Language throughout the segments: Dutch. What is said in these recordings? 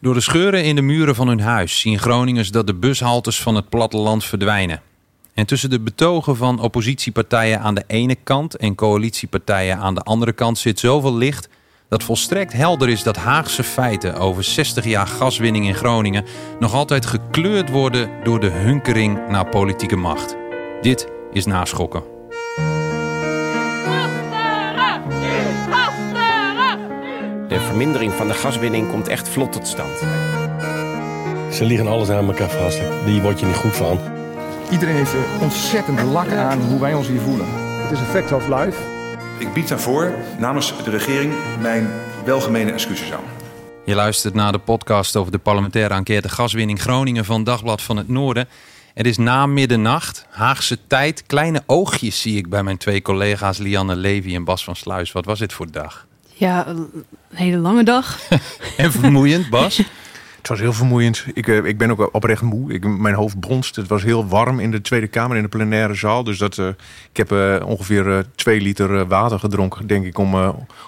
Door de scheuren in de muren van hun huis zien Groningers dat de bushaltes van het platteland verdwijnen. En tussen de betogen van oppositiepartijen aan de ene kant en coalitiepartijen aan de andere kant zit zoveel licht dat volstrekt helder is dat Haagse feiten over 60 jaar gaswinning in Groningen nog altijd gekleurd worden door de hunkering naar politieke macht. Dit is naschokken. De vermindering van de gaswinning komt echt vlot tot stand. Ze liggen alles aan elkaar vast. Die word je niet goed van. Iedereen heeft er ontzettend lak aan hoe wij ons hier voelen. Het is een fact of life. Ik bied daarvoor namens de regering mijn welgemene excuses aan. Je luistert naar de podcast over de parlementaire enquête gaswinning Groningen van Dagblad van het Noorden. Het is na middernacht, Haagse tijd. Kleine oogjes zie ik bij mijn twee collega's Lianne Levy en Bas van Sluis. Wat was dit voor dag? Ja, een hele lange dag. en vermoeiend, Bas? Het was heel vermoeiend. Ik, uh, ik ben ook oprecht moe. Ik, mijn hoofd bronst. Het was heel warm in de Tweede Kamer, in de plenaire zaal. Dus dat, uh, ik heb uh, ongeveer twee liter water gedronken, denk ik, om,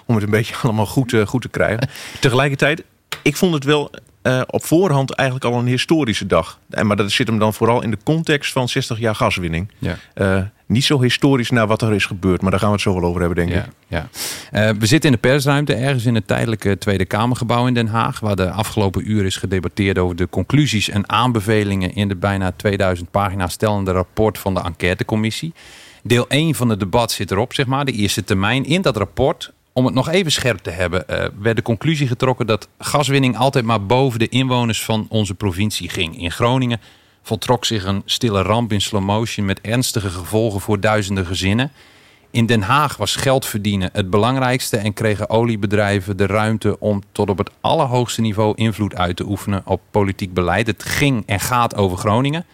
om het een beetje allemaal goed, goed te krijgen. Tegelijkertijd, ik vond het wel uh, op voorhand eigenlijk al een historische dag. En, maar dat zit hem dan vooral in de context van 60 jaar gaswinning. Ja. Uh, niet zo historisch naar wat er is gebeurd, maar daar gaan we het zo wel over hebben, denk ja, ik. Ja. Uh, we zitten in de persruimte ergens in het tijdelijke Tweede Kamergebouw in Den Haag, waar de afgelopen uur is gedebatteerd over de conclusies en aanbevelingen in de bijna 2000 pagina's stellende rapport van de enquêtecommissie. Deel 1 van het debat zit erop, zeg maar, de eerste termijn. In dat rapport om het nog even scherp te hebben, uh, werd de conclusie getrokken dat gaswinning altijd maar boven de inwoners van onze provincie ging. In Groningen voltrok zich een stille ramp in slow motion met ernstige gevolgen voor duizenden gezinnen. In Den Haag was geld verdienen het belangrijkste en kregen oliebedrijven de ruimte om tot op het allerhoogste niveau invloed uit te oefenen op politiek beleid. Het ging en gaat over Groningen.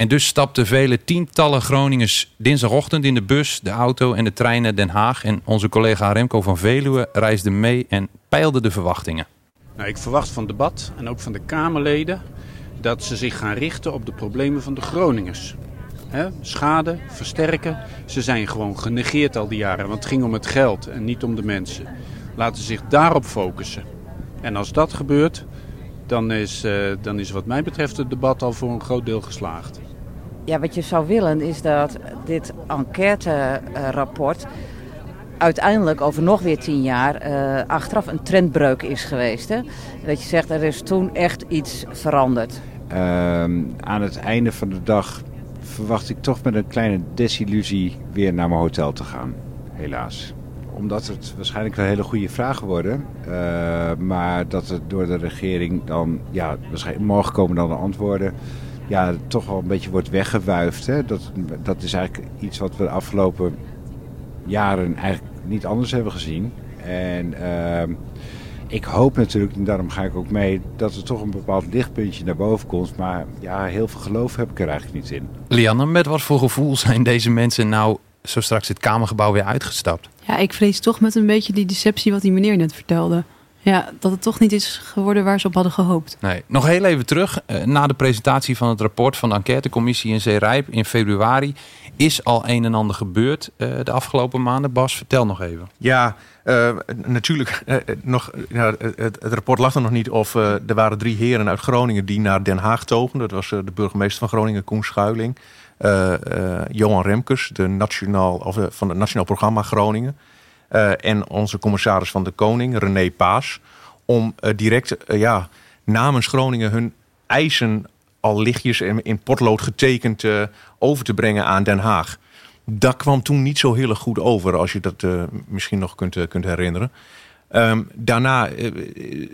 En dus stapten vele tientallen Groningers dinsdagochtend in de bus, de auto en de trein naar Den Haag. En onze collega Remco van Veluwe reisde mee en peilde de verwachtingen. Nou, ik verwacht van debat en ook van de Kamerleden dat ze zich gaan richten op de problemen van de Groningers. Schade, versterken. Ze zijn gewoon genegeerd al die jaren, want het ging om het geld en niet om de mensen. Laten ze zich daarop focussen. En als dat gebeurt, dan is, uh, dan is wat mij betreft het debat al voor een groot deel geslaagd. Ja, wat je zou willen is dat dit enquêterapport uiteindelijk over nog weer tien jaar uh, achteraf een trendbreuk is geweest. Hè? Dat je zegt, er is toen echt iets veranderd. Uh, aan het einde van de dag verwacht ik toch met een kleine desillusie weer naar mijn hotel te gaan. Helaas omdat het waarschijnlijk wel hele goede vragen worden. Uh, maar dat het door de regering dan, ja, waarschijnlijk morgen komen dan de antwoorden. Ja, toch wel een beetje wordt weggewuifd. Hè? Dat, dat is eigenlijk iets wat we de afgelopen jaren eigenlijk niet anders hebben gezien. En uh, ik hoop natuurlijk, en daarom ga ik ook mee, dat er toch een bepaald lichtpuntje naar boven komt. Maar ja, heel veel geloof heb ik er eigenlijk niet in. Lianne, met wat voor gevoel zijn deze mensen nou zo straks het Kamergebouw weer uitgestapt? Ja, ik vrees toch met een beetje die deceptie wat die meneer net vertelde. Ja, dat het toch niet is geworden waar ze op hadden gehoopt. Nee, nog heel even terug. Na de presentatie van het rapport van de enquêtecommissie in Zeerijp in februari... is al een en ander gebeurd de afgelopen maanden. Bas, vertel nog even. Ja, uh, natuurlijk. Uh, nog, ja, het, het, rapport lag er nog niet of uh, er waren drie heren uit Groningen die naar Den Haag togen. Dat was de burgemeester van Groningen, Koen Schuiling. Uh, uh, Johan Remkes, de nationaal, of, uh, van het Nationaal Programma Groningen. En onze commissaris van de Koning, René Paas. Om direct ja, namens Groningen hun eisen al lichtjes in, in potlood getekend over te brengen aan Den Haag. Dat kwam toen niet zo heel erg goed over, als je dat misschien nog kunt, kunt herinneren. Um, daarna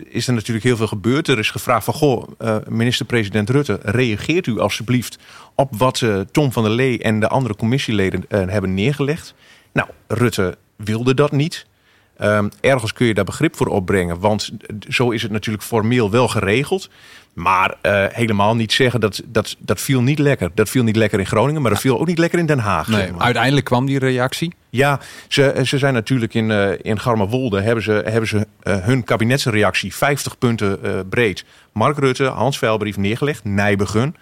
is er natuurlijk heel veel gebeurd. Er is gevraagd van, goh, minister-president Rutte, reageert u alsjeblieft op wat Tom van der Lee en de andere commissieleden hebben neergelegd. Nou, Rutte wilde dat niet. Ehm, ergens kun je daar begrip voor opbrengen, want zo is het natuurlijk formeel wel geregeld. Maar uh, helemaal niet zeggen dat, dat dat viel niet lekker. Dat viel niet lekker in Groningen, maar dat viel ook niet lekker in Den Haag. Nee, zeg maar. Uiteindelijk kwam die reactie. Ja, ze, ze zijn natuurlijk in, uh, in Garmerwolde hebben ze, hebben ze uh, hun kabinetsreactie 50 punten breed. Mark Rutte, Hans Veilbrief neergelegd, Nijbegen.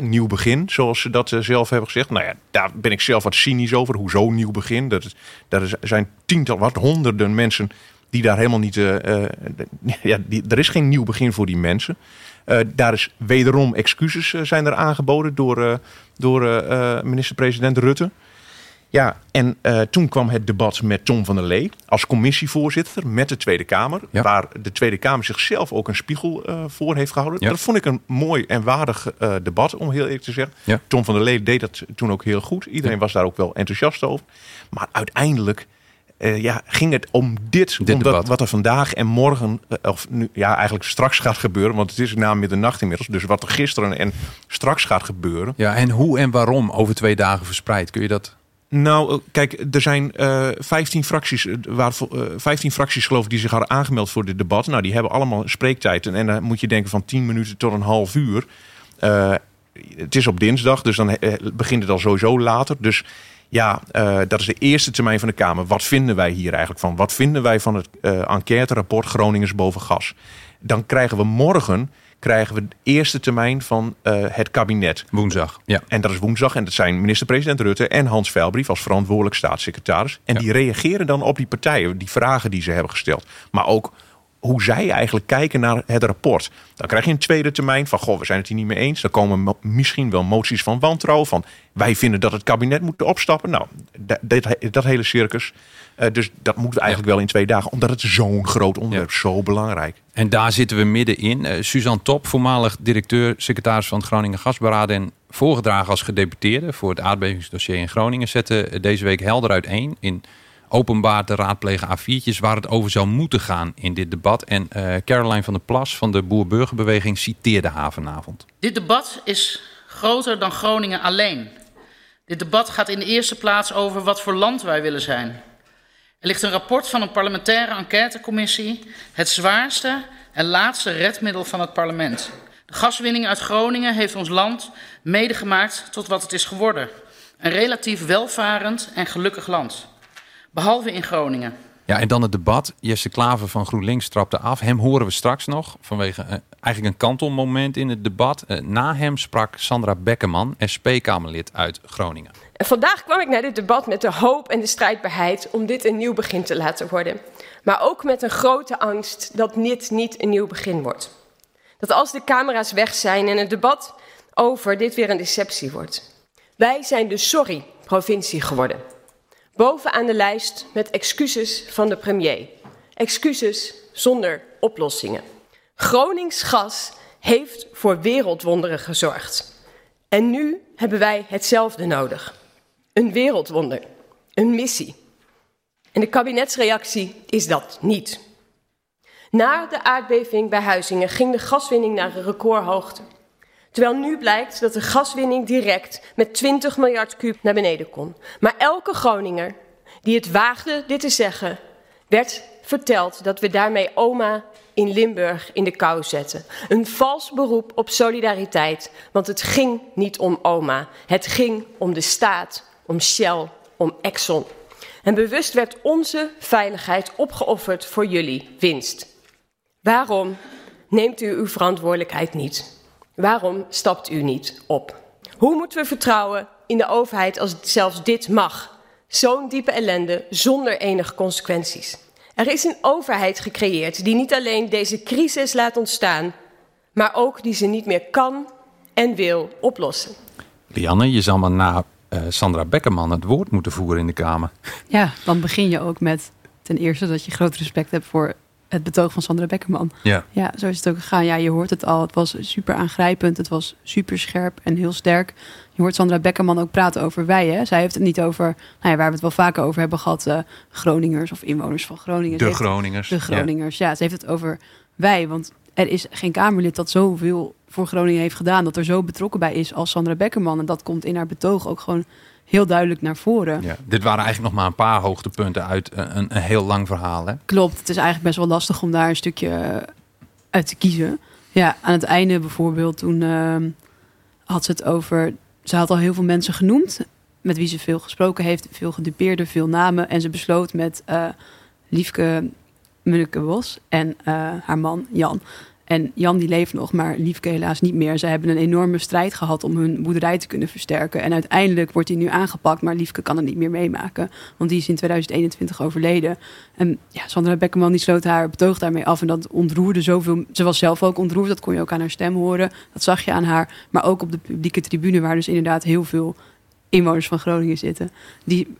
Nieuw begin, zoals ze dat zelf hebben gezegd. Nou ja, daar ben ik zelf wat cynisch over. Hoezo nieuw begin? Dat, dat zijn tientallen, wat honderden mensen die daar helemaal niet. ja, die, er is geen nieuw begin voor die mensen. Daar is wederom excuses zijn er aangeboden door, door minister-president Rutte. Ja, en toen kwam het debat met Tom van der Lee als commissievoorzitter met de Tweede Kamer. Ja. Waar de Tweede Kamer zichzelf ook een spiegel voor heeft gehouden. Ja. Dat vond ik een mooi en waardig debat, om heel eerlijk te zeggen. Ja. Tom van der Lee deed dat toen ook heel goed. Iedereen was daar ook wel enthousiast over. Maar uiteindelijk uh, ja, ging het om dit. dit wat er vandaag en morgen, uh, of nu, ja, eigenlijk straks gaat gebeuren. Want het is na middernacht inmiddels. Dus wat er gisteren en straks gaat gebeuren. Ja, en hoe en waarom over twee dagen verspreid? Kun je dat nou, kijk, er zijn uh, 15 fracties, waar, uh, 15 fracties geloof ik die zich hadden aangemeld voor dit debat. Nou, die hebben allemaal spreektijd. En, dan moet je denken van 10 minuten tot een half uur. Het is op dinsdag, dus dan begint het al sowieso later. Dus ja, dat is de eerste termijn van de Kamer. Wat vinden wij hier eigenlijk van? Wat vinden wij van het enquêterapport Groningers boven gas? Dan krijgen we morgen krijgen we de eerste termijn van uh, het kabinet. Woensdag. Ja. En dat is woensdag. En dat zijn minister-president Rutte en Hans Veilbrief als verantwoordelijk staatssecretaris. En ja. die reageren dan op die partijen, die vragen die ze hebben gesteld. Maar ook hoe zij eigenlijk kijken naar het rapport. Dan krijg je een tweede termijn van, goh, we zijn het hier niet mee eens. Dan komen misschien wel moties van wantrouwen van, wij vinden dat het kabinet moet opstappen. Nou, dat, dat, hele circus. Uh, dus dat moeten we eigenlijk ja. wel in twee dagen, omdat het zo'n groot onderwerp, ja. zo belangrijk. En daar zitten we middenin. Uh, Suzanne Top, voormalig directeur, secretaris van het Groningen Gasberaad en voorgedragen als gedeputeerde voor het aardbevingsdossier in Groningen, zette deze week helder uiteen in openbaar te raadplegen A4'tjes waar het over zou moeten gaan in dit debat. En uh, Caroline van der Plas van de Boer-Burgerbeweging citeerde haar vanavond. Dit debat is groter dan Groningen alleen. Dit debat gaat in de eerste plaats over wat voor land wij willen zijn. Er ligt een rapport van een parlementaire enquêtecommissie, het zwaarste en laatste redmiddel van het parlement. De gaswinning uit Groningen heeft ons land medegemaakt tot wat het is geworden. Een relatief welvarend en gelukkig land. Behalve in Groningen. Ja, en dan het debat. Jesse Klaver van GroenLinks trapte af. Hem horen we straks nog vanwege uh, eigenlijk een kantelmoment in het debat. Uh, na hem sprak Sandra Bekkerman, SP-Kamerlid uit Groningen. En vandaag kwam ik naar dit debat met de hoop en de strijdbaarheid om dit een nieuw begin te laten worden. Maar ook met een grote angst dat dit niet een nieuw begin wordt. Dat als de camera's weg zijn en het debat over dit weer een deceptie wordt. Wij zijn de sorry-provincie geworden. Bovenaan de lijst met excuses van de premier. Excuses zonder oplossingen. Gronings gas heeft voor wereldwonderen gezorgd. En nu hebben wij hetzelfde nodig. Een wereldwonder. Een missie. En de kabinetsreactie is dat niet. Na de aardbeving bij Huizingen ging de gaswinning naar een recordhoogte. Terwijl nu blijkt dat de gaswinning direct met 20 miljard kuub naar beneden kon. Maar elke Groninger die het waagde dit te zeggen, werd verteld dat we daarmee oma in Limburg in de kou zetten. Een vals beroep op solidariteit, want het ging niet om oma. Het ging om de staat, om Shell, om Exxon. En bewust werd onze veiligheid opgeofferd voor jullie winst. Waarom neemt u uw verantwoordelijkheid niet? Waarom stapt u niet op? Hoe moeten we vertrouwen in de overheid als zelfs dit mag? Zo'n diepe ellende zonder enige consequenties. Er is een overheid gecreëerd die niet alleen deze crisis laat ontstaan, maar ook die ze niet meer kan en wil oplossen. Lianne, je zal maar na uh, Sandra Beckerman het woord moeten voeren in de Kamer. Ja, dan begin je ook met ten eerste dat je groot respect hebt voor het betoog van Sandra Beckerman. Ja. ja, zo is het ook gegaan. Ja, je hoort het al. Het was super aangrijpend. Het was super scherp en heel sterk. Je hoort Sandra Beckerman ook praten over wij. Hè? Zij heeft het niet over, nou ja, waar we het wel vaker over hebben gehad, uh, Groningers of inwoners van Groningen. De Groningers. De Groningers, ja. ja. Ze heeft het over wij. Want er is geen Kamerlid dat zoveel voor Groningen heeft gedaan. Dat er zo betrokken bij is als Sandra Beckerman. En dat komt in haar betoog ook gewoon heel duidelijk naar voren. Ja, dit waren eigenlijk nog maar een paar hoogtepunten uit een, een, een heel lang verhaal. Hè? Klopt, het is eigenlijk best wel lastig om daar een stukje uit te kiezen. Ja, aan het einde bijvoorbeeld, toen ehm, had ze het over... Ze had al heel veel mensen genoemd met wie ze veel gesproken heeft. Veel gedupeerden, veel namen. En ze besloot met uh, Liefke Munneke Bos en uh, haar man Jan... En Jan die leeft nog, maar Liefke helaas niet meer. Ze hebben een enorme strijd gehad om hun boerderij te kunnen versterken. En uiteindelijk wordt hij nu aangepakt, maar Liefke kan het niet meer meemaken. Want die is in 2021 overleden. En ja, Sandra Beckerman die sloot haar betoog daarmee af. En dat ontroerde zoveel. Ze was zelf ook ontroerd, dat kon je ook aan haar stem horen. Dat zag je aan haar. Maar ook op de publieke tribune, waar dus inderdaad heel veel inwoners van Groningen zitten. Die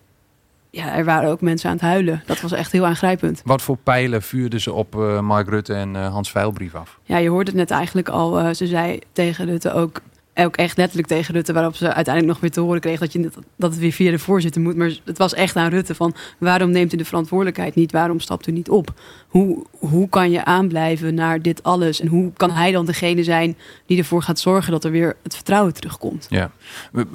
ja, er waren ook mensen aan het huilen. Dat was echt heel aangrijpend. Wat voor pijlen vuurden ze op uh, Mark Rutte en uh, Hans Veilbrief af? Ja, je hoorde het net eigenlijk al. Uh, ze zei tegen Rutte ook ook echt letterlijk tegen Rutte, waarop ze uiteindelijk nog weer te horen kreeg dat, je, dat het weer via de voorzitter moet. Maar het was echt aan Rutte van waarom neemt u de verantwoordelijkheid niet? Waarom stapt u niet op? Hoe, hoe kan je aanblijven naar dit alles? En hoe kan hij dan degene zijn die ervoor gaat zorgen dat er weer het vertrouwen terugkomt? Ja.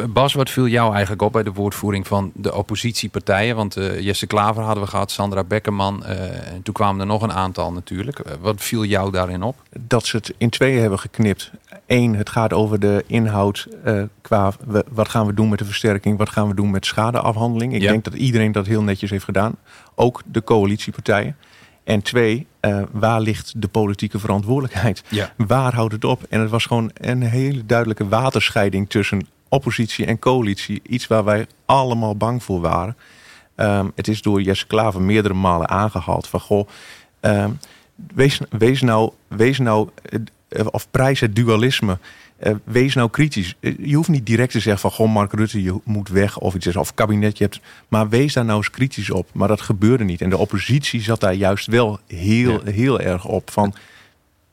Bas, wat viel jou eigenlijk op bij de woordvoering van de oppositiepartijen? Want uh, Jesse Klaver hadden we gehad, Sandra Beckerman. Uh, en toen kwamen er nog een aantal natuurlijk. Uh, wat viel jou daarin op? Dat ze het in tweeën hebben geknipt. Eén, het gaat over de inhoud uh, qua we, wat gaan we doen met de versterking, wat gaan we doen met schadeafhandeling. Ik ja. denk dat iedereen dat heel netjes heeft gedaan, ook de coalitiepartijen. En twee, uh, waar ligt de politieke verantwoordelijkheid? Ja. Waar houdt het op? En het was gewoon een hele duidelijke waterscheiding tussen oppositie en coalitie. Iets waar wij allemaal bang voor waren. Um, het is door Jesse Klaver meerdere malen aangehaald van goh, um, wees, wees nou, wees nou of prijs het dualisme. Uh, wees nou kritisch. Je hoeft niet direct te zeggen van goh, Mark Rutte, je moet weg of iets of kabinet. Je hebt, maar wees daar nou eens kritisch op. Maar dat gebeurde niet. En de oppositie zat daar juist wel heel, ja. heel erg op. Van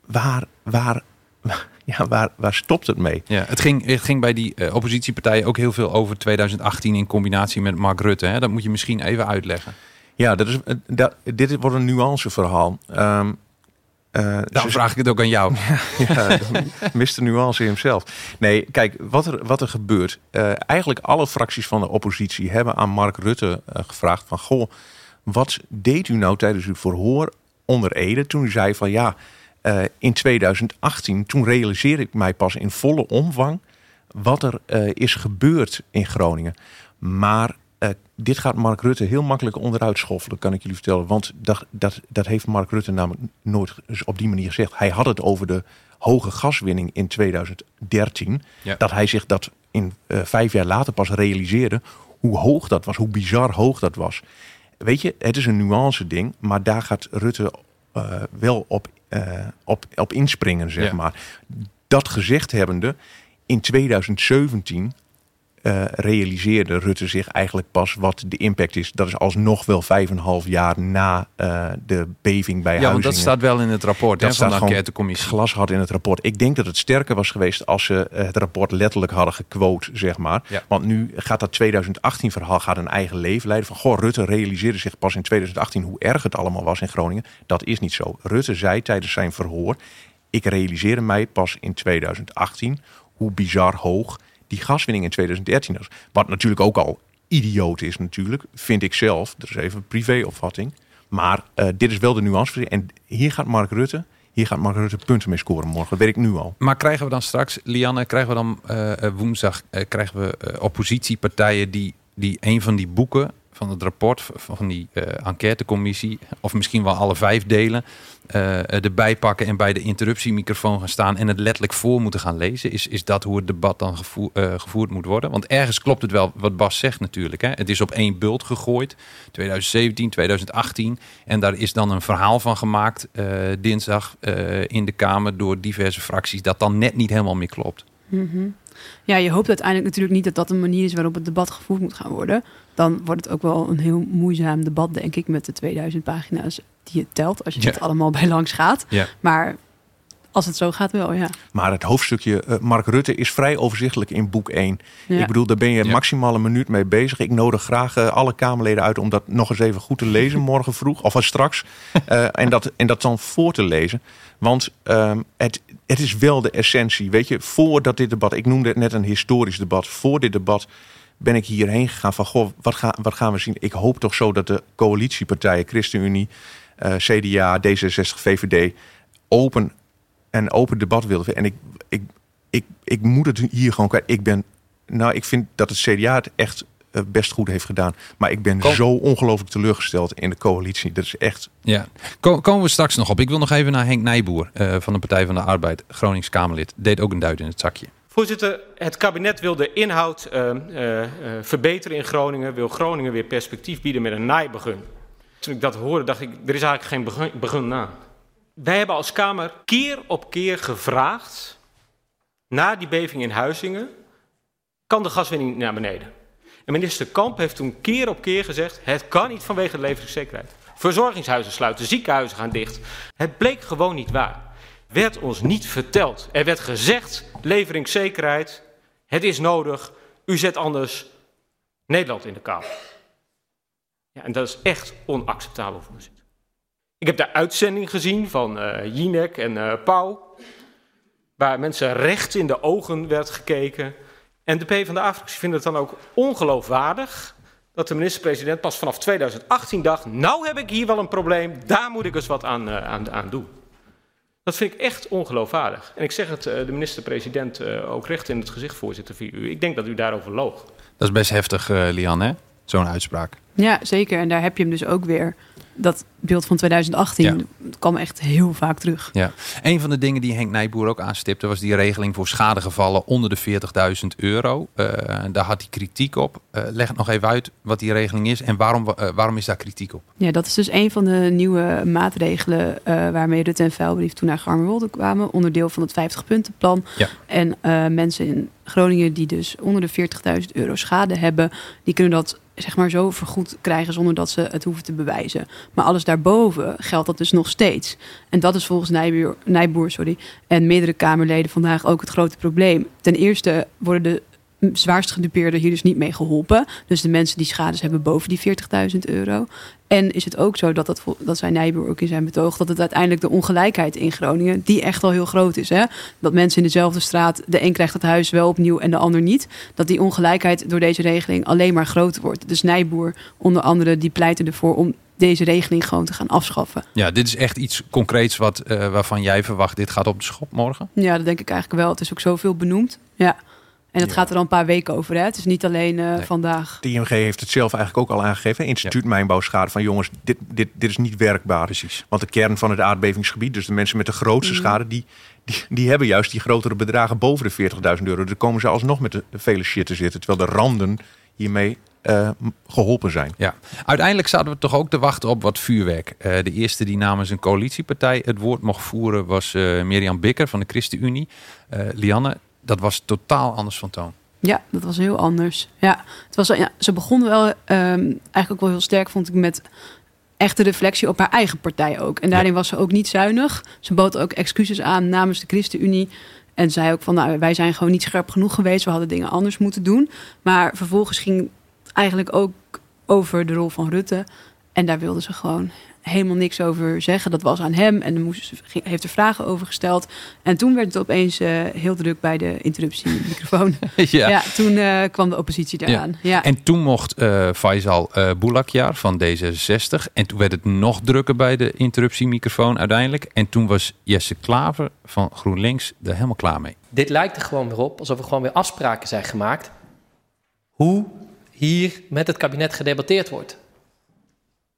waar, waar, ja, waar, waar stopt het mee? Ja, het, ging, het ging bij die uh, oppositiepartijen ook heel veel over 2018 in combinatie met Mark Rutte. Hè? Dat moet je misschien even uitleggen. Ja, dat is, dat, dit wordt een nuanceverhaal. Um, uh, Dan vraag ik het ook aan jou. ja, Mr. Nuance hemzelf. Nee, kijk, wat er, wat er gebeurt. Uh, eigenlijk alle fracties van de oppositie hebben aan Mark Rutte uh, gevraagd van... Goh, wat deed u nou tijdens uw verhoor onder Ede toen u zei van ja... in 2018, toen realiseerde ik mij pas in volle omvang wat er is gebeurd in Groningen. Maar uh, dit gaat Mark Rutte heel makkelijk onderuit schoffelen, kan ik jullie vertellen. Want dat, dat, dat heeft Mark Rutte namelijk nooit op die manier gezegd. Hij had het over de hoge gaswinning in 2013. Ja. Dat hij zich dat in uh, vijf jaar later pas realiseerde. Hoe hoog dat was, hoe bizar hoog dat was. Weet je, het is een nuance ding, maar daar gaat Rutte uh, wel op, op, op inspringen, zeg Ja. maar. Dat gezegd hebbende, in 2017 uh, realiseerde Rutte zich eigenlijk pas wat de impact is. Dat is alsnog wel vijf en een half jaar na uh, de beving bij Ja, want Huizingen. dat staat wel in het rapport hè, Dat van de staat enquêtecommissie. glashard in het rapport. Ik denk dat het sterker was geweest als ze eh, het rapport letterlijk hadden gequote, zeg maar. Ja. Want nu gaat dat 2018 verhaal gaat een eigen leven leiden. Van goh, Rutte realiseerde zich pas in 2018 hoe erg het allemaal was in Groningen. Dat is niet zo. Rutte zei tijdens zijn verhoor: ik realiseerde mij pas in 2018 hoe bizar hoog die gaswinning in 2013 was. Wat natuurlijk ook al idioot is natuurlijk, vind ik zelf. Dat is even een privéopvatting. Maar uh, dit is wel de nuance. En hier gaat Mark Rutte, hier gaat Mark Rutte punten mee scoren morgen. Dat weet ik nu al. Maar krijgen we dan straks, Lianne, krijgen we dan uh, woensdag uh, krijgen we oppositiepartijen die, die een van die boeken van het rapport van die enquêtecommissie, of misschien wel alle vijf delen, uh, erbij pakken en bij de interruptiemicrofoon gaan staan en het letterlijk voor moeten gaan lezen? Is, is dat hoe het debat dan gevoer, gevoerd moet worden? Want ergens klopt het wel wat Bas zegt natuurlijk. Hè? Het is op één bult gegooid, 2017, 2018. En daar is dan een verhaal van gemaakt dinsdag in de Kamer door diverse fracties dat dan net niet helemaal meer klopt. -hmm. Ja, je hoopt uiteindelijk natuurlijk niet dat dat een manier is waarop het debat gevoerd moet gaan worden. Dan wordt het ook wel een heel moeizaam debat, denk ik, met de 2000 pagina's die je telt. Als je Ja. het allemaal bij langs gaat. Ja. Maar als het zo gaat, wel, ja. Maar het hoofdstukje uh, Mark Rutte is vrij overzichtelijk in boek 1. Ja. Ik bedoel, daar ben je Ja. maximaal een minuut mee bezig. Ik nodig graag uh, alle Kamerleden uit om dat nog eens even goed te lezen morgen vroeg of uh, straks. en, dat, en dat dan voor te lezen. Want um, het, het is wel de essentie. Weet je, voordat dit debat, ik noemde het net een historisch debat. Voor dit debat ben ik hierheen gegaan van, goh, wat, ga, wat gaan we zien? Ik hoop toch zo dat de coalitiepartijen, ChristenUnie, eh, CDA, D66, VVD, open en open debat willen. En ik, ik, ik, ik moet het hier gewoon kwijt. Ik ben, nou, ik vind dat het CDA het echt eh, best goed heeft gedaan. Maar ik ben zo ongelooflijk teleurgesteld in de coalitie. Dat is echt... Ja, Ko- komen we straks nog op. Ik wil nog even naar Henk Nijboer eh, van de Partij van de Arbeid, Gronings Kamerlid. Deed ook een duit in het zakje. Voorzitter, het kabinet wil de inhoud uh, uh, verbeteren in Groningen. Wil Groningen weer perspectief bieden met een naaibegun. Toen ik dat hoorde, dacht ik, er is eigenlijk geen begun, begun na. Wij hebben als Kamer keer op keer gevraagd, na die beving in Huizingen, kan de gaswinning naar beneden? En minister Kamp heeft toen keer op keer gezegd, het kan niet vanwege de leveringszekerheid. Verzorgingshuizen sluiten, ziekenhuizen gaan dicht. Het bleek gewoon niet waar. Werd ons niet verteld. Er werd gezegd, leveringszekerheid, het is nodig, u zet anders Nederland in de kou. Ja, en dat is echt onacceptabel, voorzitter. Ik heb de uitzending gezien van uh, Jinek en uh, Pauw, waar mensen recht in de ogen werd gekeken. En de PvdA-fractie vindt het dan ook ongeloofwaardig dat de minister-president pas vanaf 2018 dacht, nou heb ik hier wel een probleem, daar moet ik eens wat aan, uh, aan, aan doen. Dat vind ik echt ongeloofwaardig. En ik zeg het de minister-president ook recht in het gezicht, voorzitter, via u. Ik denk dat u daarover loog. Dat is best heftig, Lian, hè? Zo'n uitspraak. Ja, zeker. En daar heb je hem dus ook weer. Dat beeld van 2018 ja. kwam echt heel vaak terug. Ja. Een van de dingen die Henk Nijboer ook aanstipte... was die regeling voor schadegevallen onder de 40.000 euro. Uh, daar had hij kritiek op. Uh, leg het nog even uit wat die regeling is... en waarom, uh, waarom is daar kritiek op? Ja, dat is dus een van de nieuwe maatregelen... waarmee Rutte en Vuilbrief toen naar Garmerwolde kwamen. Onderdeel van het 50-puntenplan. Ja. En mensen in Groningen die dus onder de 40.000 euro schade hebben... die kunnen dat zeg maar zo vergoed krijgen zonder dat ze het hoeven te bewijzen. Maar alles daarboven geldt dat dus nog steeds. En dat is volgens Nijboer, Nijboer sorry, en meerdere Kamerleden vandaag ook het grote probleem. Ten eerste worden de zwaarst gedupeerden hier dus niet mee geholpen. Dus de mensen die schades hebben boven die 40.000 euro. En is het ook zo dat, dat, dat zei Nijboer ook in zijn betoog... dat het uiteindelijk de ongelijkheid in Groningen... die echt al heel groot is. Hè? Dat mensen in dezelfde straat... de een krijgt het huis wel opnieuw en de ander niet. Dat die ongelijkheid door deze regeling alleen maar groter wordt. Dus Nijboer onder andere die pleiten ervoor... om deze regeling gewoon te gaan afschaffen. Ja, dit is echt iets concreets wat, uh, waarvan jij verwacht... dit gaat op de schop morgen? Ja, dat denk ik eigenlijk wel. Het is ook zoveel benoemd. Ja. En dat ja. gaat er al een paar weken over. Hè? Het is niet alleen uh, nee. vandaag. De IMG heeft het zelf eigenlijk ook al aangegeven. Instituut ja. Mijnbouwschade van jongens, dit, dit, dit is niet werkbaar. Precies. Want de kern van het aardbevingsgebied, dus de mensen met de grootste mm. schade, die, die, die hebben juist die grotere bedragen boven de 40.000 euro. Dan komen ze alsnog met de vele shit te zitten. Terwijl de randen hiermee uh, geholpen zijn. Ja, uiteindelijk zaten we toch ook te wachten op wat vuurwerk. Uh, de eerste die namens een coalitiepartij het woord mocht voeren was uh, Mirjam Bikker van de ChristenUnie. Lianne, dat was totaal anders van toon. Ja, dat was heel anders. Ja, het was, ja ze begon wel um, eigenlijk ook wel heel sterk, vond ik, met echte reflectie op haar eigen partij ook. En daarin ja. was ze ook niet zuinig. Ze bood ook excuses aan namens de ChristenUnie. En zei ook van, nou, wij zijn gewoon niet scherp genoeg geweest. We hadden dingen anders moeten doen. Maar vervolgens ging eigenlijk ook over de rol van Rutte. En daar wilde ze gewoon helemaal niks over zeggen. Dat was aan hem en dan moest, heeft er vragen over gesteld. En toen werd het opeens uh, heel druk bij de interruptiemicrofoon. ja. ja, toen uh, kwam de oppositie eraan. Ja. ja. En toen mocht uh, Faisal uh, Boulakjar van D66. En toen werd het nog drukker bij de interruptiemicrofoon uiteindelijk. En toen was Jesse Klaver van GroenLinks er helemaal klaar mee. Dit lijkt er gewoon weer op alsof er gewoon weer afspraken zijn gemaakt. Hoe hier met het kabinet gedebatteerd wordt.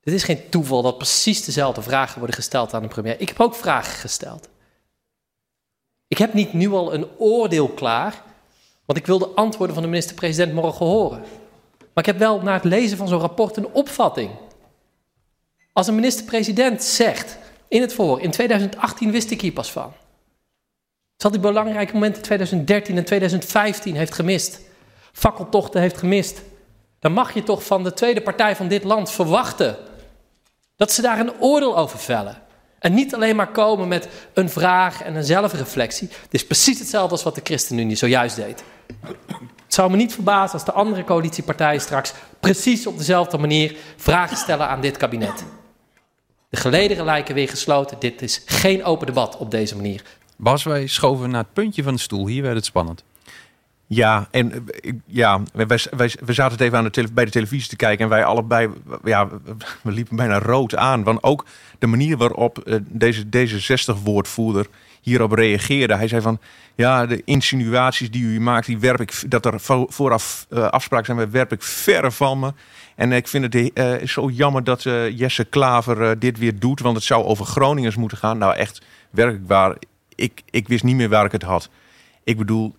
Het is geen toeval dat precies dezelfde vragen worden gesteld aan de premier. Ik heb ook vragen gesteld. Ik heb niet nu al een oordeel klaar, want ik wil de antwoorden van de minister-president morgen horen. Maar ik heb wel na het lezen van zo'n rapport een opvatting. Als een minister-president zegt in het voor, in 2018 wist ik hier pas van. Terwijl die belangrijke momenten 2013 en 2015 heeft gemist. Fakkeltochten heeft gemist. Dan mag je toch van de tweede partij van dit land verwachten dat ze daar een oordeel over vellen. En niet alleen maar komen met een vraag en een zelfreflectie. Het is precies hetzelfde als wat de ChristenUnie zojuist deed. Het zou me niet verbazen als de andere coalitiepartijen straks precies op dezelfde manier vragen stellen aan dit kabinet. De gelederen lijken weer gesloten. Dit is geen open debat op deze manier. Bas, wij schoven naar het puntje van de stoel. Hier werd het spannend. Ja, en eh, ja, wij, wij, we zaten het even aan de tele- bij de televisie te kijken en wij allebei, ja, we liepen bijna rood aan. Want ook de manier waarop eh, deze D66-woordvoerder hierop reageerde. Hij zei van, ja, de insinuaties die u maakt, die werp ik, dat er vo- vooraf eh, afspraken zijn, werp ik verre van me. En ik vind het zo jammer dat Jesse Klaver dit weer doet, want het zou over Groningers moeten gaan. Nou, echt werkelijk waar. Ik, ik wist niet meer waar ik het had. Ik bedoel,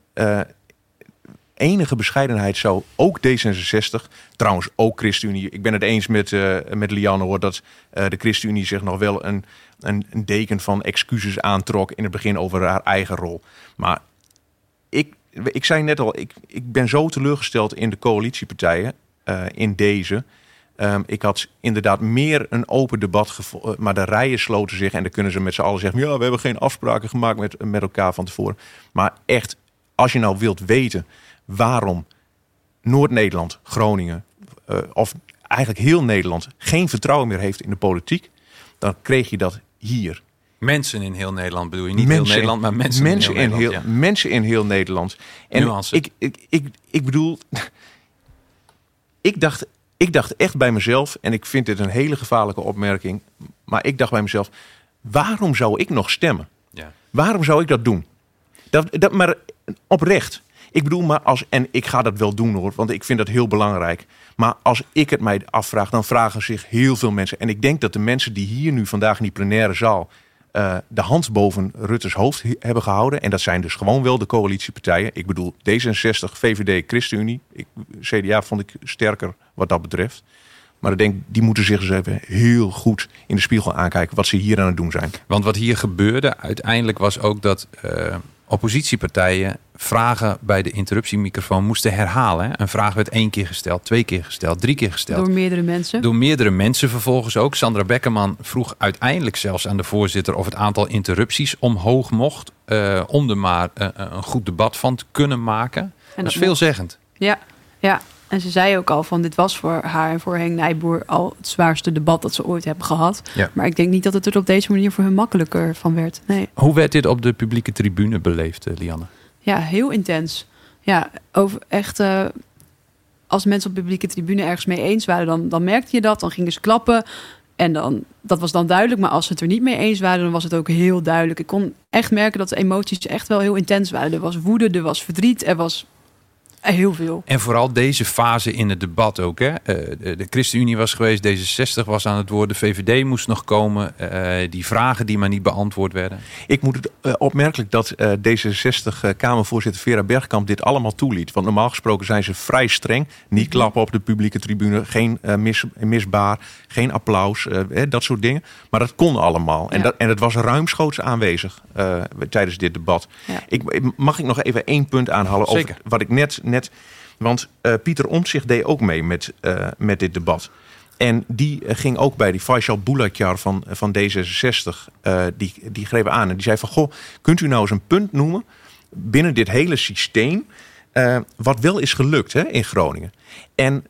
enige bescheidenheid zou ook D66, trouwens ook ChristenUnie. Ik ben het eens met, eh, met Lianne hoor, dat eh, de ChristenUnie zich nog wel een, een, een deken van excuses aantrok in het begin over haar eigen rol. Maar ik, ik zei net al, ik, ik ben zo teleurgesteld in de coalitiepartijen, eh, in deze. Ehm, ik had inderdaad meer een open debat gevonden, maar de rijen sloten zich en dan kunnen ze met z'n allen zeggen: ja, we hebben geen afspraken gemaakt met, met elkaar van tevoren. Maar echt, als je nou wilt weten waarom Noord-Nederland, Groningen, eh, of eigenlijk heel Nederland geen vertrouwen meer heeft in de politiek, dan kreeg je dat hier. Mensen in heel Nederland bedoel je niet heel Nederland, maar mensen, mensen in heel ja. mensen in heel Nederland. En Nuance. ik, ik, ik, ik bedoel, ik dacht, ik dacht echt bij mezelf, en ik vind dit een hele gevaarlijke opmerking, maar ik dacht bij mezelf, waarom zou ik nog stemmen? Ja. Waarom zou ik dat doen? Dat, dat, maar oprecht. Ik bedoel, maar als, en ik ga dat wel doen hoor, want ik vind dat heel belangrijk. Maar als ik het mij afvraag, dan vragen zich heel veel mensen. En ik denk dat de mensen die hier nu vandaag in die plenaire zaal eh, de hand boven Rutte's hoofd he- hebben gehouden. En dat zijn dus gewoon wel de coalitiepartijen. Ik bedoel D66, VVD, ChristenUnie. Ik, CDA vond ik sterker wat dat betreft. Maar ik denk, die moeten zich eens even heel goed in de spiegel aankijken wat ze hier aan het doen zijn. Want wat hier gebeurde uiteindelijk was ook dat eh, oppositiepartijen vragen bij de interruptiemicrofoon moesten herhalen. Een vraag werd één keer gesteld, twee keer gesteld, drie keer gesteld. Door meerdere mensen. Door meerdere mensen vervolgens ook. Sandra Beckerman vroeg uiteindelijk zelfs aan de voorzitter of het aantal interrupties omhoog mocht. eh, om er maar eh, een goed debat van te kunnen maken. dat is dat veelzeggend. Ja, ja. En ze zei ook al van dit was voor haar en voor Henk Nijboer al het zwaarste debat dat ze ooit hebben gehad. Ja. Maar ik denk niet dat het er op deze manier voor hun makkelijker van werd. Nee. Hoe werd dit op de publieke tribune beleefd, eh, Lianne? Ja, heel intens. Ja, over echt. eh, als mensen op de publieke tribune ergens mee eens waren, dan, dan merkte je dat. Dan gingen ze klappen. En dan, dat was dan duidelijk. Maar als ze het er niet mee eens waren, dan was het ook heel duidelijk. Ik kon echt merken dat de emoties echt wel heel intens waren. Er was woede, er was verdriet, er was heel veel. En vooral deze fase in het debat ook. Hè? Eh, de, ChristenUnie was geweest, D66 was aan het woord, de VVD moest nog komen. Eh, die vragen die maar niet beantwoord werden. Ik moet het eh, opmerkelijk dat eh, D66-Kamervoorzitter Vera Bergkamp dit allemaal toeliet. Want normaal gesproken zijn ze vrij streng. Niet klappen op de publieke tribune, geen eh, mis, misbaar, geen applaus, eh, hè, dat soort dingen. Maar dat kon allemaal. En, dat, en het was ruimschoots aanwezig eh, tijdens dit debat. Ja. Ik, mag ik nog even één punt aanhalen over wat ik net... want eh, Pieter Omtzigt deed ook mee met, eh, met dit debat. En die eh, ging ook bij die Faisal Boulakjar van, van D66. eh, die, die greep aan en die zei van... Goh, kunt u nou eens een punt noemen binnen dit hele systeem... wat wel is gelukt hè, in Groningen. En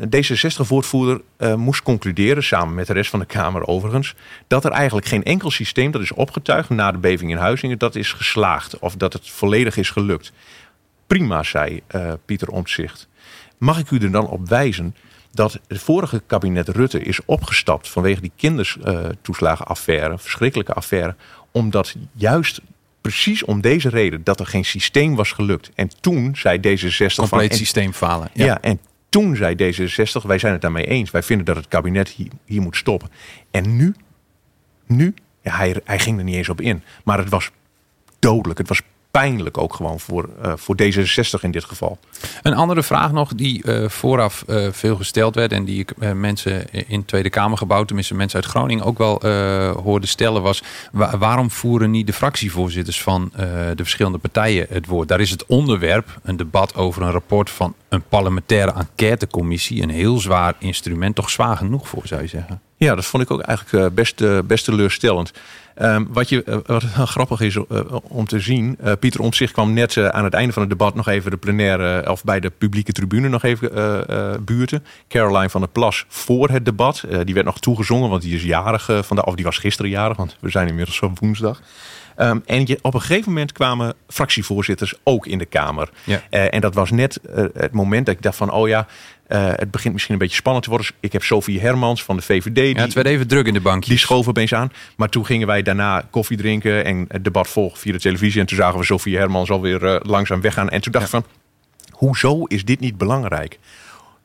D66-woordvoerder eh, moest concluderen, samen met de rest van de Kamer overigens... dat er eigenlijk geen enkel systeem dat is opgetuigd na de beving in Huizingen... dat is geslaagd of dat het volledig is gelukt. Prima, zei eh, Pieter Omtzigt. Mag ik u er dan op wijzen dat het vorige kabinet Rutte is opgestapt vanwege die kindertoeslagenaffaire, verschrikkelijke affaire, omdat juist precies om deze reden dat er geen systeem was gelukt. En toen zei D66 van, Compleet systeem falen. ja. en toen zei D66, wij zijn het daarmee eens. Wij vinden dat het kabinet hier, hier moet stoppen. En nu, nu, ja, hij, hij ging er niet eens op in. Maar het was dodelijk. Het was pijnlijk ook gewoon voor, eh, voor D66 in dit geval. Een andere vraag nog die eh, vooraf eh, veel gesteld werd en die ik mensen in Tweede Kamergebouw, tenminste mensen uit Groningen, ook wel hoorde stellen was: wa- waarom voeren niet de fractievoorzitters van de verschillende partijen het woord? Daar is het onderwerp, een debat over een rapport van een parlementaire enquêtecommissie, een heel zwaar instrument, toch zwaar genoeg voor, zou je zeggen? Ja, dat vond ik ook eigenlijk best, best teleurstellend. Ehm, wat, je, eh, wat grappig is eh, om te zien. eh, Pieter Omtzigt kwam net aan het einde van het debat nog even de plenaire. of bij de publieke tribune nog even buurten. Caroline van der Plas voor het debat. Die werd nog toegezongen, want die is jarig vandaag. Of die was gisteren jarig, want we zijn inmiddels op woensdag. Ehm, en je, op een gegeven moment kwamen fractievoorzitters ook in de Kamer. Ja. Eh, en dat was net eh, het moment dat ik dacht van, oh ja, eh, het begint misschien een beetje spannend te worden. Ik heb Sophie Hermans van de VVD. Die, Ja, het werd even druk in de bankjes. die schoof opeens aan. Maar toen gingen wij daarna koffie drinken en het debat volgen via de televisie. En toen zagen we Sophie Hermans alweer langzaam weggaan. En toen dacht ik van, hoezo is dit niet belangrijk?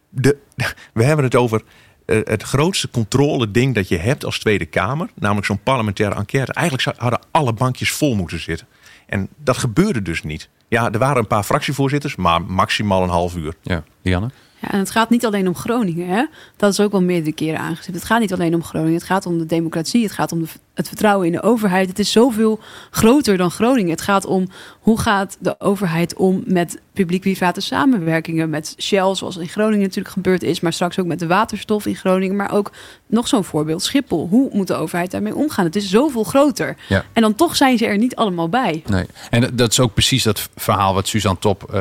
De, we hebben het over het grootste controle ding dat je hebt als Tweede Kamer. Namelijk zo'n parlementaire enquête. Eigenlijk hadden alle bankjes vol moeten zitten. En dat gebeurde dus niet. Ja, er waren een paar fractievoorzitters, maar maximaal een half uur. Ja, Dianne? Ja, en het gaat niet alleen om Groningen. Hè? Dat is ook wel meerdere keren aangestipt. Het gaat niet alleen om Groningen. Het gaat om de democratie. Het gaat om de, het vertrouwen in de overheid. Het is zoveel groter dan Groningen. Het gaat om hoe gaat de overheid om met publiek-private samenwerkingen. Met Shell, zoals in Groningen natuurlijk gebeurd is. Maar straks ook met de waterstof in Groningen. Maar ook nog zo'n voorbeeld, Schiphol. Hoe moet de overheid daarmee omgaan? Het is zoveel groter. Ja. En dan toch zijn ze er niet allemaal bij. Nee. En dat- dat is ook precies dat verhaal wat Suzanne Top eh,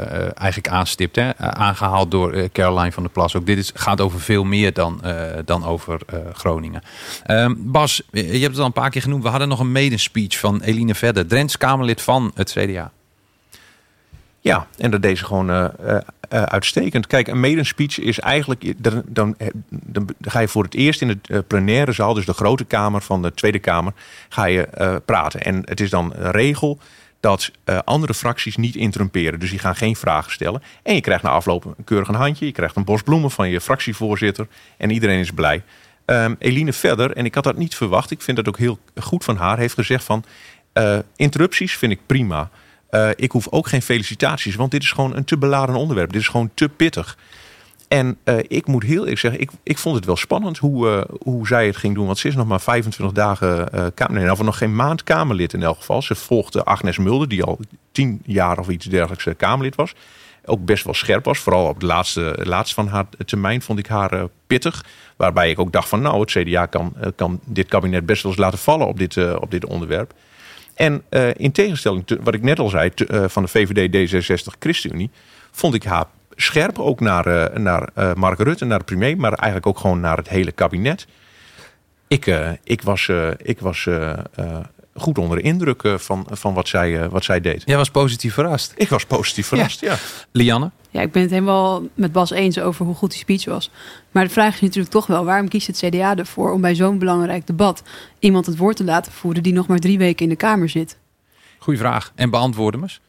eh, eigenlijk aanstipt. Hè? Eh, Aangehaald door eh, Caroline van der Plas. Ook dit is, gaat over veel meer dan, eh, dan over eh, Groningen. Ehm, Bas, je hebt het al een paar keer genoemd. We hadden nog een medespeech van Eline Verder. Drents Kamerlid van het CDA. Ja, en dat deed ze gewoon uitstekend. Kijk, een maiden speech is eigenlijk... Dan, dan, dan ga je voor het eerst in de plenaire zaal... dus de grote kamer van de Tweede Kamer... ga je praten. En het is dan een regel dat eh, andere fracties niet interrumperen. Dus die gaan geen vragen stellen. En je krijgt na afloop een keurig een handje. Je krijgt een bos bloemen van je fractievoorzitter. En iedereen is blij. Ehm, Eline verder, en ik had dat niet verwacht... ik vind dat ook heel goed van haar... heeft gezegd van... eh, interrupties vind ik prima... Eh, ik hoef ook geen felicitaties, want dit is gewoon een te beladen onderwerp. Dit is gewoon te pittig. En eh, ik moet heel eerlijk zeggen, ik, ik vond het wel spannend hoe, eh, hoe zij het ging doen. Want ze is nog maar 25 dagen uh, Kamer. Nee, nou, nog geen maand Kamerlid in elk geval. Ze volgde Agnes Mulder, die al tien jaar of iets dergelijks Kamerlid was. Ook best wel scherp was. Vooral op de laatste, laatste van haar termijn vond ik haar pittig. Waarbij ik ook dacht van nou, het CDA kan, kan dit kabinet best wel eens laten vallen op dit, op dit onderwerp. En in tegenstelling tot wat ik net al zei te, van de VVD, D66, ChristenUnie, vond ik haar scherp ook naar, uh, naar Mark Rutte, naar de premier, maar eigenlijk ook gewoon naar het hele kabinet. Ik, ik was, ik was goed onder de indruk van, van wat, zij, wat zij deed. Jij was positief verrast. Ik was positief verrast, ja. ja. Lianne? Ja, ik ben het helemaal met Bas eens over hoe goed die speech was. Maar de vraag is natuurlijk toch wel, waarom kiest het CDA ervoor om bij zo'n belangrijk debat iemand het woord te laten voeren die nog maar drie weken in de Kamer zit? Goeie vraag. En beantwoord hem eens.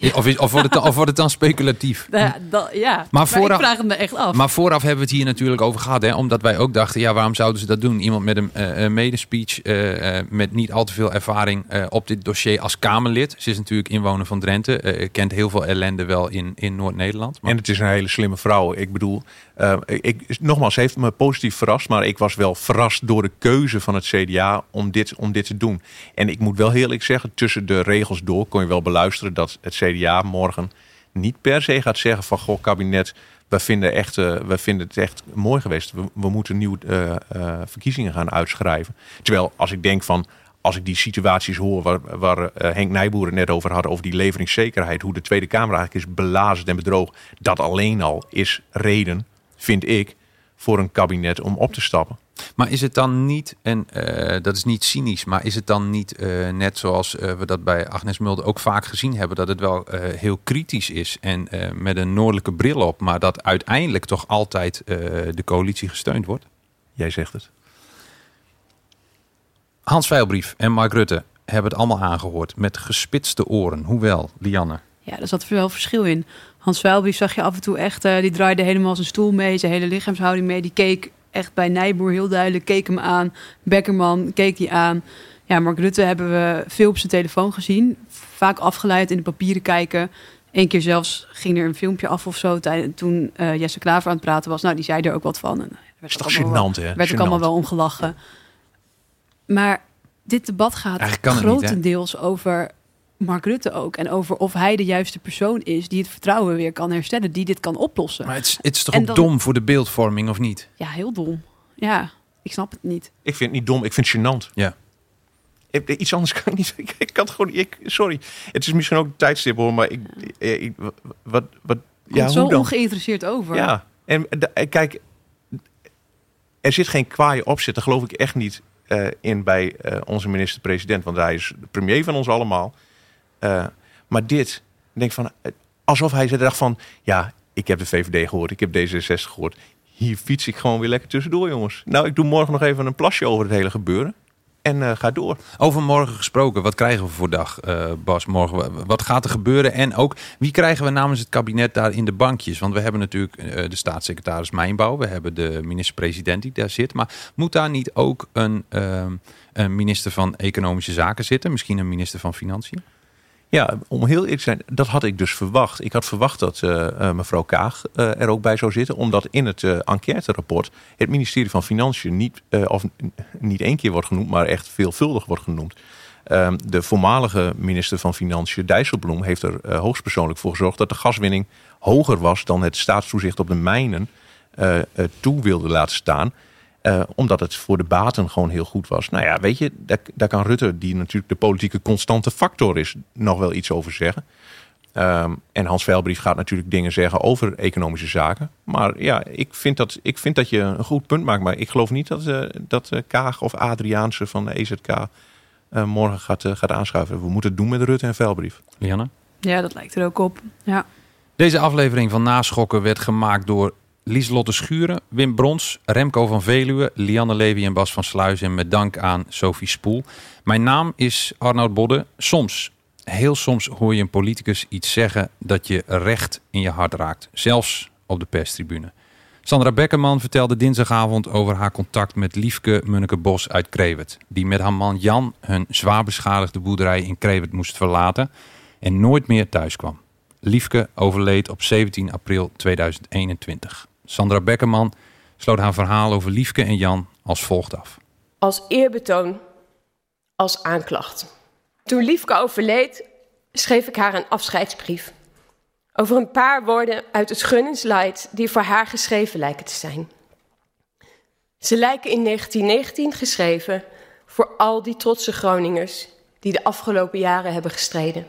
Of, is, of, wordt het dan, of wordt het dan speculatief? Ja, dat, ja. Maar, maar vooraf, ik vraag hem er echt af. Maar vooraf hebben we het hier natuurlijk over gehad. Hè? Omdat wij ook dachten, ja, waarom zouden ze dat doen? Iemand met een uh, medespeech, uh, uh, met niet al te veel ervaring op dit dossier als Kamerlid. Ze is natuurlijk inwoner van Drenthe. kent heel veel ellende wel in, in Noord-Nederland. Maar... En het is een hele slimme vrouw. Ik bedoel, ik, nogmaals, ze heeft me positief verrast. Maar ik was wel verrast door de keuze van het CDA om dit, om dit te doen. En ik moet wel heel eerlijk zeggen, tussen de regels door kon je wel beluisteren dat het CDA morgen niet per se gaat zeggen van goh kabinet, we vinden, echt, uh, we vinden het echt mooi geweest. We, we moeten nieuwe uh, uh, verkiezingen gaan uitschrijven. Terwijl als ik denk van als ik die situaties hoor waar, waar Henk Nijboer net over had, over die leveringszekerheid, hoe de Tweede Kamer eigenlijk is belazerd en bedrogen, dat alleen al is reden, vind ik, voor een kabinet om op te stappen. Maar is het dan niet, en uh, dat is niet cynisch, maar is het dan niet uh, net zoals uh, we dat bij Agnes Mulder ook vaak gezien hebben, dat het wel heel kritisch is en met een noordelijke bril op, maar dat uiteindelijk toch altijd de coalitie gesteund wordt? Jij zegt het. Hans Veilbrief en Mark Rutte hebben het allemaal aangehoord met gespitste oren. Hoewel, Lianne. Ja, er zat wel verschil in. Hans Veilbrief zag je af en toe echt, die draaide helemaal zijn stoel mee, zijn hele lichaamshouding mee, die keek echt bij Nijboer heel duidelijk, keek hem aan. Beckerman keek die aan. Ja, Mark Rutte hebben we veel op zijn telefoon gezien. Vaak afgeleid in de papieren kijken. Eén keer zelfs ging er een filmpje af of zo toen uh, Jesse Klaver aan het praten was. Nou, die zei er ook wat van. En werd is toch gênant, hè? Werd ook allemaal wel omgelachen. Maar dit debat gaat grotendeels over Mark Rutte ook. En over of hij de juiste persoon is die het vertrouwen weer kan herstellen, die dit kan oplossen. Maar het is, het is toch en ook dan, dom voor de beeldvorming, of niet? Ja, heel dom. Ja, ik snap het niet. Ik vind het niet dom, ik vind het gênant. Ja. Ik, iets anders kan ik niet. Ik, ik kan het gewoon. Ik, sorry. Het is misschien ook een tijdstip hoor, maar ik. ik wat. wat ja, hoe zo dan? ongeïnteresseerd over. Ja, en de, kijk, er zit geen kwaaie opzet, dat geloof ik echt niet. eh, in bij eh, onze minister-president. Want hij is de premier van ons allemaal. Eh, maar dit, denk van, eh, alsof hij dacht van... Ja, ik heb de VVD gehoord, ik heb D66 gehoord. Hier fiets ik gewoon weer lekker tussendoor, jongens. Nou, ik doe morgen nog even een plasje over het hele gebeuren. En eh, ga door. Over morgen gesproken, wat krijgen we voor dag, eh, Bas? Morgen, wat gaat er gebeuren? En ook, wie krijgen we namens het kabinet daar in de bankjes? Want we hebben natuurlijk de staatssecretaris Mijnbouw. We hebben de minister-president die daar zit. Maar moet daar niet ook een, ehm, een minister van Economische Zaken zitten? Misschien een minister van Financiën? Ja, om heel eerlijk te zijn, dat had ik dus verwacht. Ik had verwacht dat eh, eh, mevrouw Kaag eh, er ook bij zou zitten, omdat in het enquêterapport het ministerie van Financiën niet, of niet één keer wordt genoemd, maar echt veelvuldig wordt genoemd. Uh, de voormalige minister van Financiën, Dijsselbloem, heeft er hoogstpersoonlijk voor gezorgd dat de gaswinning hoger was dan het staatstoezicht op de mijnen toe wilde laten staan. Uh, omdat het voor de baten gewoon heel goed was. Nou ja, weet je, daar, daar, kan Rutte, die natuurlijk de politieke constante factor is, nog wel iets over zeggen. Um, en Hans Veilbrief gaat natuurlijk dingen zeggen over economische zaken. Maar ja, ik vind dat, ik vind dat je een goed punt maakt. Maar ik geloof niet dat, uh, dat uh, Kaag of Adriaanse van de EZK morgen gaat, gaat aanschuiven. We moeten het doen met Rutte en Veilbrief. Lianne? Ja, dat lijkt er ook op. Ja. Deze aflevering van Naschokken werd gemaakt door Lieslotte Schuren, Wim Brons, Remco van Veluwe, Lianne Levy en Bas van Sluis. En met dank aan Sophie Spoel. Mijn naam is Arnoud Bodde. Soms, heel soms hoor je een politicus iets zeggen dat je recht in je hart raakt. Zelfs op de perstribune. Sandra Beckerman vertelde dinsdagavond over haar contact met Liefke Munneke-Bos uit Krewet. Die met haar man Jan hun zwaar beschadigde boerderij in Krewet moest verlaten en nooit meer thuis kwam. Liefke overleed op 17 april 2021. Sandra Beckerman sloot haar verhaal over Liefke en Jan als volgt af. Als eerbetoon, als aanklacht. Toen Liefke overleed, schreef ik haar een afscheidsbrief. Over een paar woorden uit het gunningslied die voor haar geschreven lijken te zijn. Ze lijken in 1919 geschreven voor al die trotse Groningers die de afgelopen jaren hebben gestreden.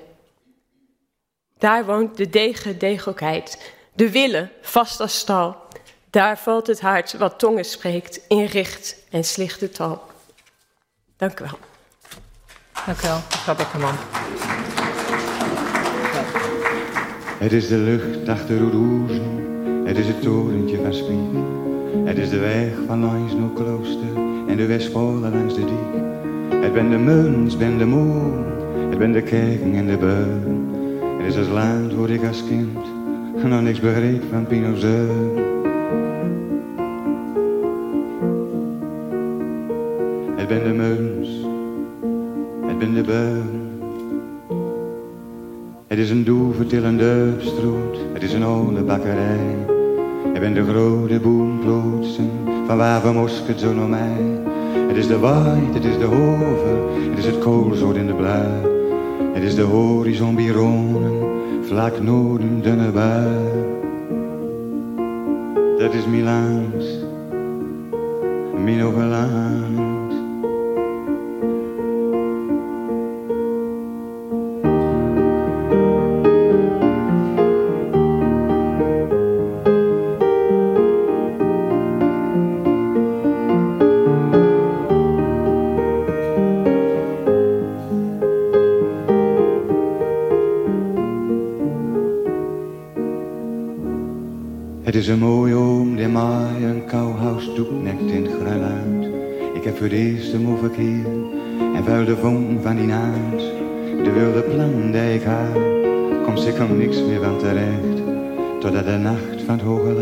Daar woont de degen degelijkheid, de wille vast als stal. Daar valt het hart wat tongen spreekt in richt en slichte tal. Dank u wel. Dank u wel, mevrouw Beckerman. Het is de lucht achter Roeroezen, het is het torentje van Spiek. Het is de weg van langs klooster en de Westpolen langs de diek. Het ben de muns, ben de moon, het ben de kerken en de beun. Het is het land waar ik als kind nog niks begreep van Pinozeun. Ben de muns, het ben de beun. Het is een doevertillende stroot, het is een oude bakkerij. Het ben de grote boomplotsen van waar we mosket zo naar mij. Het is de waait, het is de hover, het is het koolzoot in de blauw. Het is de horizon bironen, vlak noorden dunne bui. Dat is Milaans, mijn zeker niks meer van terecht. Totdat de nacht van het hoge